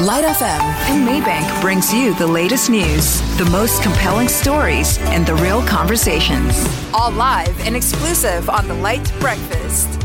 Lite FM and Maybank brings you the latest news, the most compelling stories, and the real conversations. All live and exclusive on the Lite Breakfast.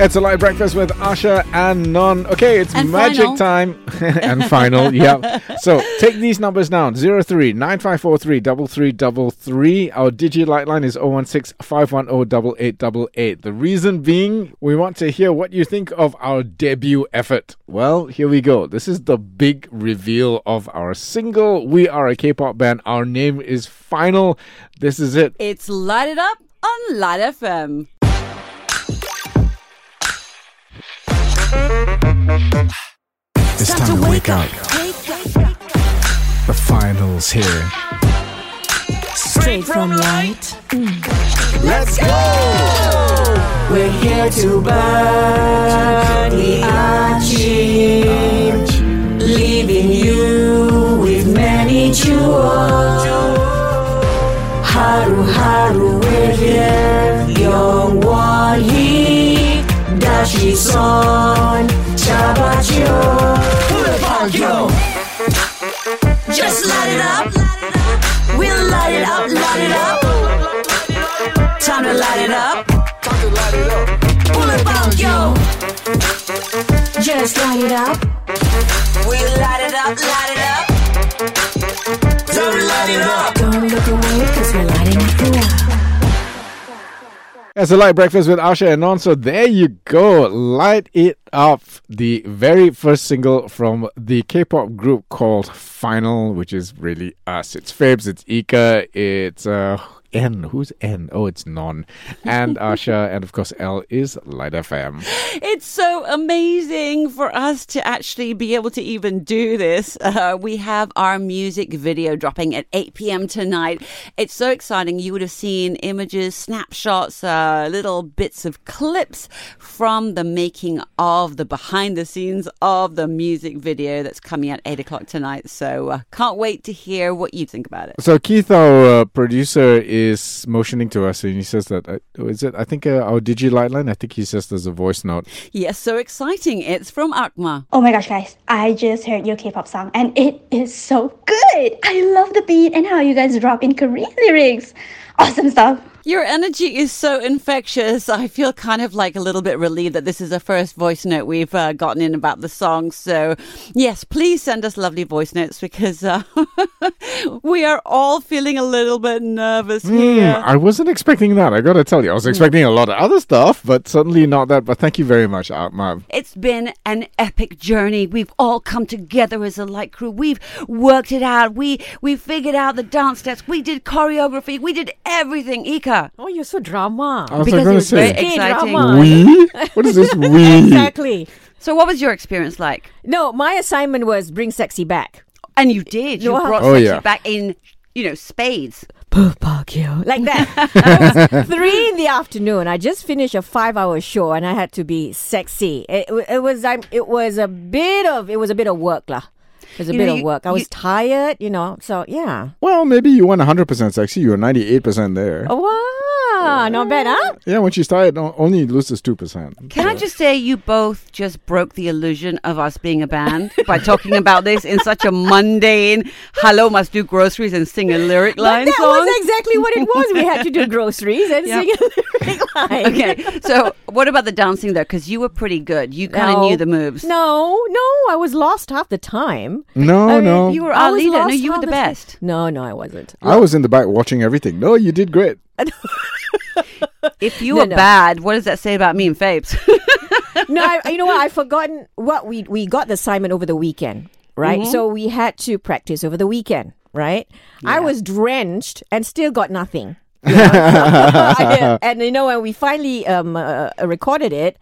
It's a live breakfast with Asha and Non. Okay, it's And magic final. time. and final, yeah. So take these numbers down 03 9543 3333. Our Digi Light line is 016 510 8888. The reason being, we want to hear what you think of our debut effort. Well, here we go. This is the big reveal of our single. We are a K pop band. Our name is FINA-L. This is it. It's Light It Up on Lite FM. It's time to wake up. The finals here. Straight from Light. Let's go! We're here to burn Just light it up. We light it up, light it up. Time to light it up. Don't look away, cause we're lighting up the up. It's a light breakfast with Asha and Non. So there you go. Light it up. The very first single from the K-pop group called FINA-L, which is really us. It's Fabes, it's Ika, it's uh N. Who's N? Oh, it's Non. And Asha, and of course L is Lite FM. It's so amazing for us to actually be able to even do this. Uh, we have our music video dropping at 8 p.m. tonight. It's so exciting. You would have seen images, snapshots, uh, little bits of clips from the making of the behind the scenes of the music video that's coming at 8 o'clock tonight. So uh, can't wait to hear what you think about it. So Keith, our uh, producer, is motioning to us, and he says that uh, is it? I think uh, our Digi Light line. I think he says there's a voice note. Yes, so exciting. It's from Akma. Oh my gosh, guys, I just heard your K pop song and it is so good. I love the beat and how you guys drop in Korean lyrics. Awesome stuff. Your energy is so infectious. I feel kind of like a little bit relieved that this is the first voice note we've uh, gotten in about the song. So, yes, please send us lovely voice notes because uh, we are all feeling a little bit nervous Hmm, here. I wasn't expecting that. I gotta tell you, I was expecting a lot of other stuff, but certainly not that. But thank you very much, Atma. It's been an epic journey. We've all come together as a light crew. We've worked it out. We we figured out the dance steps. We did choreography. We did everything. Ika, Oh, you're so drama. I was because it gonna was very say, exciting. drama. we? What is this we? Exactly. So, what was your experience like? No, my assignment was bring sexy back. And you did. You Wow. brought Oh, sexy yeah. back in, you know, spades. Pupakyo. Like that. three in the afternoon. I just finished a five-hour show, and I had to be sexy. It, it was. I, it was a bit of. It was a bit of work, lah. It was a You bit know, of you- work. I you- was tired, you know. So yeah. Well, maybe you weren't 100% sexy. You were 98% there. Oh, wow, not bad, huh? Yeah, when she started, o- only loses 2%. Can I just say you both just broke the illusion of us being a band by talking about this in such a mundane "Hello, must do groceries and sing a lyric But line" that song? was exactly what it was. We had to do groceries and Yeah. sing a lyric line. okay, so what about the dancing though? Because you were pretty good. You kind of No. knew the moves. No, no, I was lost half the time. No, I mean, no. You were our leader. No, you were half the the time. best. No, no, I wasn't. I was in the back watching everything. No, you did great. If you No, were no. bad, what does that say about me and Fabes? no, I, you know what? I've forgotten what we we got the assignment over the weekend, right? Mm-hmm. So we had to practice over the weekend, right? I was drenched and still got nothing. You know? I- and you know when we finally um, uh, recorded it,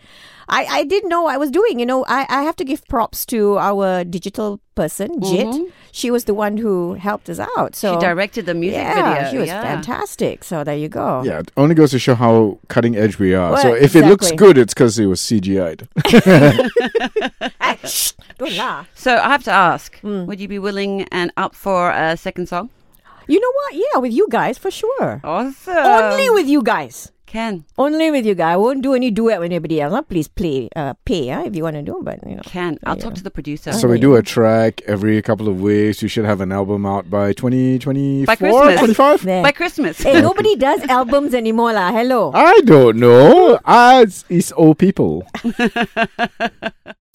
I, I didn't know what I was doing. You know, I, I have to give props to our digital person, Jit. She was the one who helped us out. So Mm-hmm. she directed the music yeah, video. she was yeah. fantastic. So there you go. Yeah, it only goes to show how cutting edge we are. so Well, if it looks good, it's because it was CGI'd. Don't laugh. So I have to ask: Hmm. Would you be willing and up for a second song? You know what? Yeah, with you guys for sure. Awesome. Only with you guys. Can. Only with you guys. I won't do any duet with anybody else. Huh? Please play, uh, pay huh, if you want to do. But you know, Ken, I'll talk to the producer. So we do a track every couple of weeks. You should have an album out by 2024, By Christmas. 25? there. By Christmas. Hey, nobody does albums anymore, lah. Hello. I don't know. As it's, it's old people.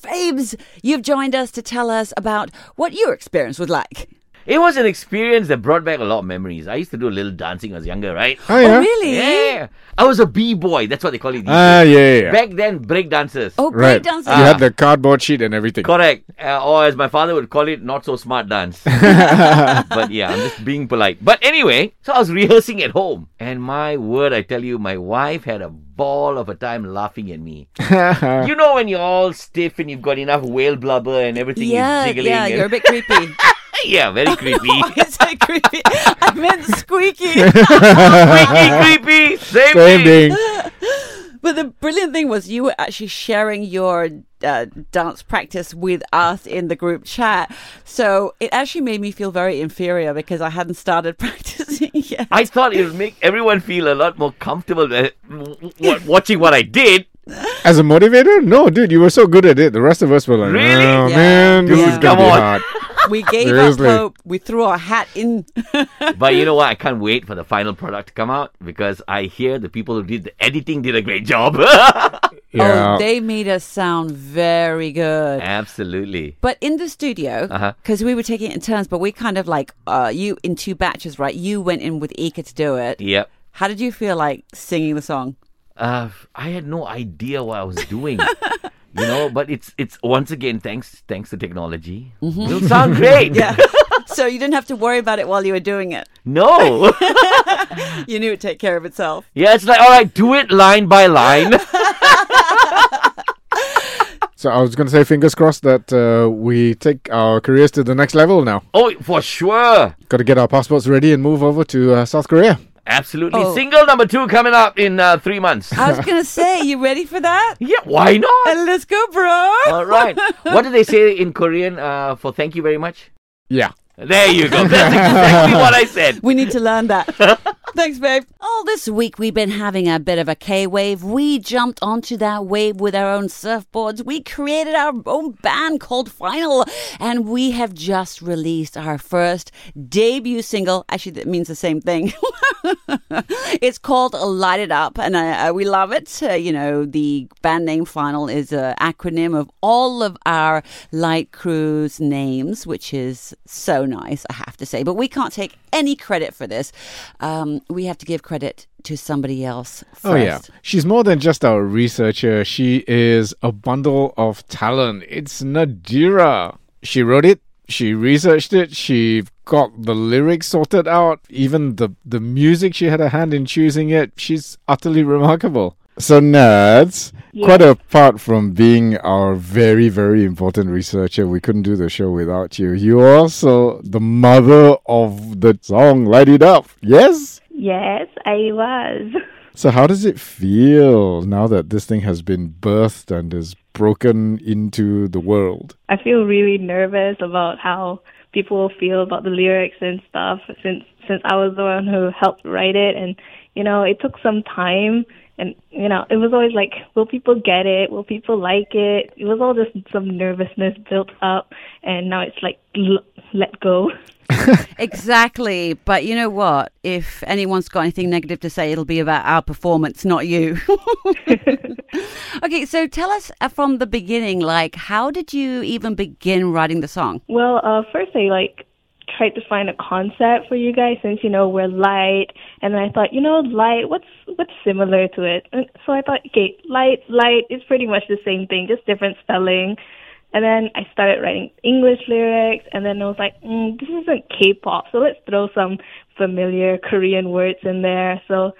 Fabes, you've joined us to tell us about what your experience was like. It was an experience that brought back a lot of memories. I used to do a little dancing when I was younger, right? Oh, yeah? Oh, really? Yeah. I was a b-boy. That's what they call it. Ah, days. yeah, yeah, yeah. Back then, break dancers. Oh, Right. great dancing. You had the cardboard sheet and everything. Correct. Uh, or as my father would call it, not so smart dance. but yeah, I'm just being polite. But anyway, so I was rehearsing at home. And my word, I tell you, my wife had a ball of a time laughing at me. you know when you're all stiff and you've got enough whale blubber and everything yeah, is jiggling. yeah, and- you're a bit creepy. yeah, very creepy. Is it creepy? I meant squeaky. creepy, creepy. Same, Same thing. thing. But the brilliant thing was you were actually sharing your uh, dance practice with us in the group chat. So it actually made me feel very inferior because I hadn't started practicing yet. I thought it would make everyone feel a lot more comfortable uh, w- w- watching what I did. As a motivator? No, dude, you were so good at it. The rest of us were like, Really? oh, Yeah. man, this Dude, is going to be on." hard. We gave Seriously. up hope. We threw our hat in. But you know what? I can't wait for the final product to come out because I hear the people who did the editing did a great job. Yeah. Oh, they made us sound very good. Absolutely. But in the studio, Uh-huh. because we were taking it in turns, but we kind of like uh, you in two batches, right? You went in with Ika to do it. Yep. How did you feel like singing the song? Uh, I had no idea what I was doing. you know, but it's it's once again thanks thanks to technology. It'll sound great. Yeah. so you didn't have to worry about it while you were doing it. No. You knew it'd take care of itself. yeah, it's like all right, do it line by line. So I was going to say, fingers crossed that uh, we take our careers to the next level now. oh, for sure. Got to get our passports ready and move over to uh, South Korea. Absolutely. Oh. Single number two coming up in uh, three months. I was gonna say, you ready for that? yeah, why not? Uh, let's go, bro. All right. What do they say in Korean uh, for thank you very much? Yeah. There you go. That's exactly what I said. We need to learn that. Thanks, babe. Oh, this week we've been having a bit of a K wave. We jumped onto that wave with our own surfboards. We created our own band called FINA-L, and we have just released our first debut single. Actually, that means the same thing. it's called Light It Up, and uh, uh, we love it. Uh, you know, the band name FINA-L is an acronym of all of our light crew's names, which is so nice, I have to say. But we can't take any credit for this. Um, we have to give credit to somebody else first. Oh, yeah. She's more than just our researcher. She is a bundle of talent. It's Nadira. She wrote it. She researched it. She got the lyrics sorted out. Even the, the music, she had a hand in choosing it. She's utterly remarkable. So, Nads, quite apart from being our very, very important researcher, we couldn't do the show without you. You're also the mother of the song Light It Up. Yes? Yes, I was. So, how does it feel now that this thing has been birthed and is broken into the world? I feel really nervous about how people will feel about the lyrics and stuff since since I was the one who helped write it and you know, it took some time and you know, it was always like will people get it? Will people like it? It was all just some nervousness built up and now it's like l- let go. Exactly. But you know what? If anyone's got anything negative to say, it'll be about our performance, not you. okay, so tell us uh, from the beginning, like, how did you even begin writing the song? Well, uh, first I like tried to find a concept for you guys since you know we're light, and I thought, you know, light. What's what's similar to it? And so I thought, okay, light, light is pretty much the same thing, just different spelling. And then I started writing English lyrics, and then I was like, mm, this isn't K-pop, so let's throw some familiar Korean words in there. So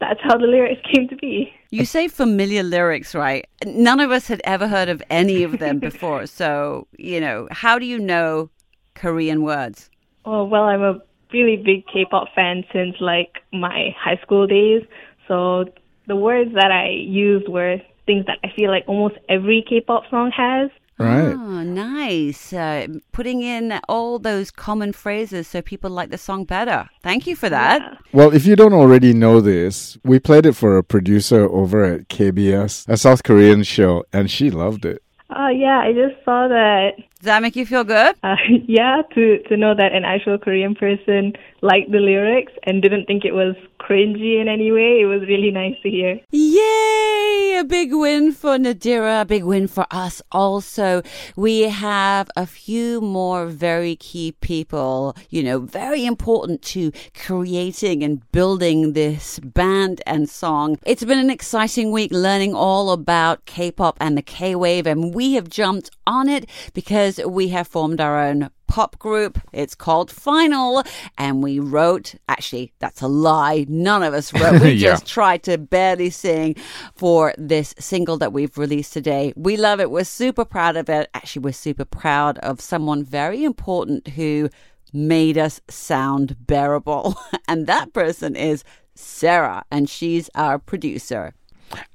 that's how the lyrics came to be. You say familiar lyrics, right? None of us had ever heard of any of them before. So, you know, how do you know Korean words? Oh, well, I'm a really big K-pop fan since like my high school days. So the words that I used were things that I feel like almost every K-pop song has. Right. Oh, nice. Uh, putting in all those common phrases so people like the song better. Thank you for that. Well, if you don't already know this, we played it for a producer over at KBS, a South Korean show, and she loved it. Oh yeah, I just saw that. Does that make you feel good? Uh, yeah, to to know that an actual Korean person liked the lyrics and didn't think it was cringy in any way. It was really nice to hear. Yay! A big win for Nadira, a big win for us also. We have a few more very key people, you know, very important to creating and building this band and song. It's been an exciting week learning all about K pop and the K wave, and we have jumped on it because we have formed our own pop group. It's called FINA-L, and we wrote. Actually, that's a lie. None of us wrote. We Yeah. just tried to barely sing for this single that we've released today. We love it. We're super proud of it. Actually, we're super proud of someone very important who made us sound bearable, and that person is Sarah, and she's our producer.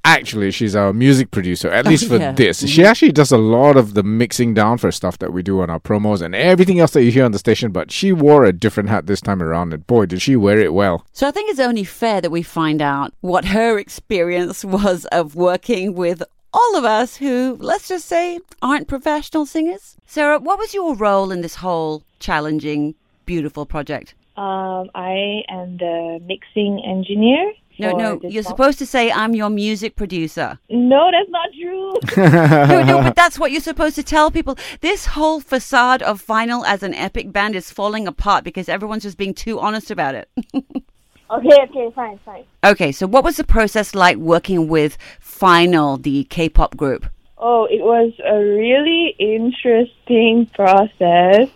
Actually, she's our music producer, at least for Yeah. this. She actually does a lot of the mixing down for stuff that we do on our promos and everything else that you hear on the station, but she wore a different hat this time around, and boy, did she wear it well. So I think it's only fair that we find out what her experience was of working with all of us who, let's just say, aren't professional singers. Sarah, what was your role in this whole challenging, beautiful project? Um, I am the mixing engineer. No, no, you're song. supposed to say I'm your music producer. No, that's not true. no, no, but that's what you're supposed to tell people. This whole facade of FINA-L as an epic band is falling apart because everyone's just being too honest about it. okay, okay, fine, fine. okay, so what was the process like working with FINA-L, the K-pop group? Oh, it was a really interesting process.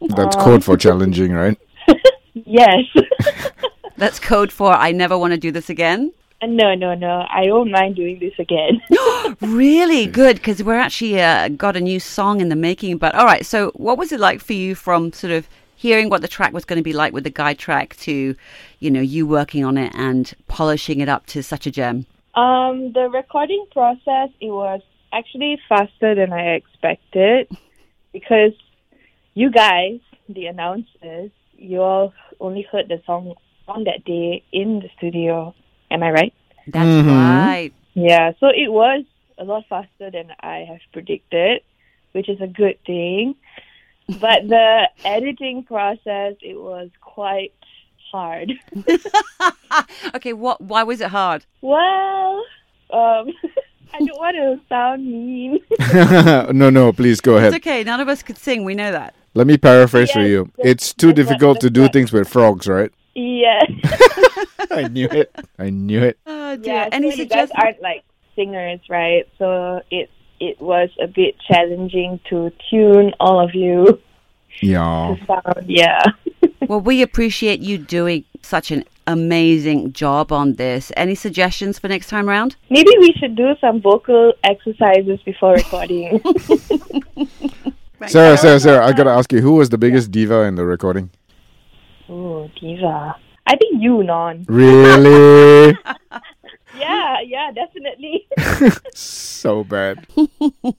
That's code for um, challenging, right? Yes. That's code for I never want to do this again. no, no, no. I don't mind doing this again. Really good because we're actually uh, got a new song in the making. But all right, so what was it like for you from sort of hearing what the track was going to be like with the guide track to, you know, you working on it and polishing it up to such a gem? Um, the recording process it was actually faster than I expected because you guys, the announcers, you all only heard the song on that day in the studio. Am I right? That's Mhm. right. Yeah, so it was a lot faster than I have predicted, which is a good thing. But the editing process, it was quite hard. Okay, what? Why was it hard? Well, um, I don't want to sound mean. no, no, please go It's ahead. okay. None of us could sing. We know that. Let me paraphrase for you. that's- It's too that's difficult to do things with frogs, right? Yes. I knew it. I knew it. Oh dear. Yeah, Any so you guys suggestions? aren't like singers, right? So it it was a bit challenging to tune all of you Yeah. sound. Yeah. Well, we appreciate you doing such an amazing job on this. Any suggestions for next time around? Maybe we should do some vocal exercises before recording. Sarah, Sarah, Sarah, I gotta ask you, who was the biggest diva in the recording? Ooh, diva. I think you, Non. Really? Yeah, yeah, definitely. so bad.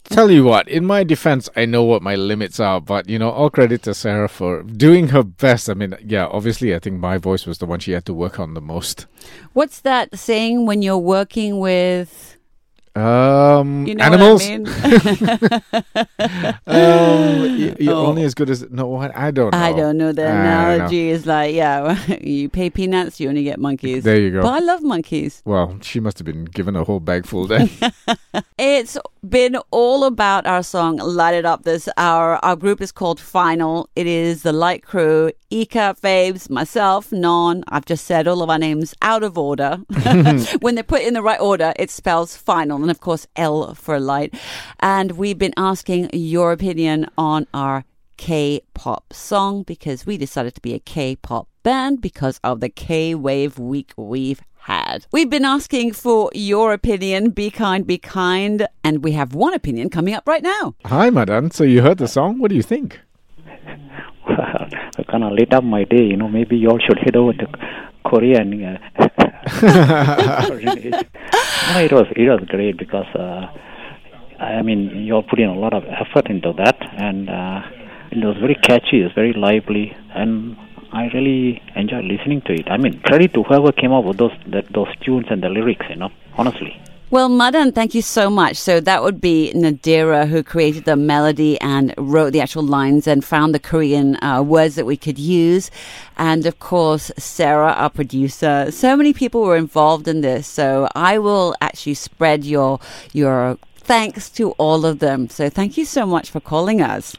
Tell you what, in my defense, I know what my limits are, but you know, all credit to Sarah for doing her best. I mean, yeah, obviously, I think my voice was the one she had to work on the most. What's that saying when you're working with Um, you know animals. What I mean? um, you're Oh. only as good as no. What I don't. know. I don't know. The I don't know. analogy is like, yeah, you pay peanuts, you only get monkeys. There you go. But I love monkeys. Well, she must have been given a whole bag full then. It's been all about our song Light It Up this hour. Our group is called FINA-L. It is the Light Crew, Ika, Fabes, myself, Non. I've just said all of our names out of order. when they're put in the right order, it spells final. And of course, L for light. And we've been asking your opinion on our K pop song because we decided to be a K pop band because of the K Wave week we've had. We've been asking for your opinion. Be kind, be kind. And we have one opinion coming up right now. Hi, madam. So you heard the song? What do you think? I kind of lit up my day. You know, maybe you all should head over to Korea and. Uh, no, it was it was great because uh, I mean, you all put in a lot of effort into that, and uh, it was very catchy. It's very lively, and I really enjoyed listening to it. I mean, credit to whoever came up with those that, those tunes and the lyrics. You know, honestly. Well, Madan, thank you so much. So that would be Nadira who created the melody and wrote the actual lines and found the Korean uh, words that we could use. And of course, Sarah, our producer. So many people were involved in this. So I will actually spread your, your thanks to all of them. So thank you so much for calling us.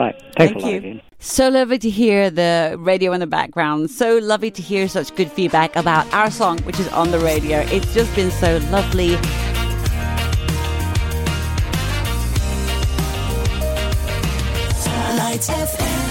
Yeah. Right. Thanks Thank a lot you. again. So lovely to hear the radio in the background. So lovely to hear such good feedback about our song, which is on the radio. It's just been so lovely. Lite FM.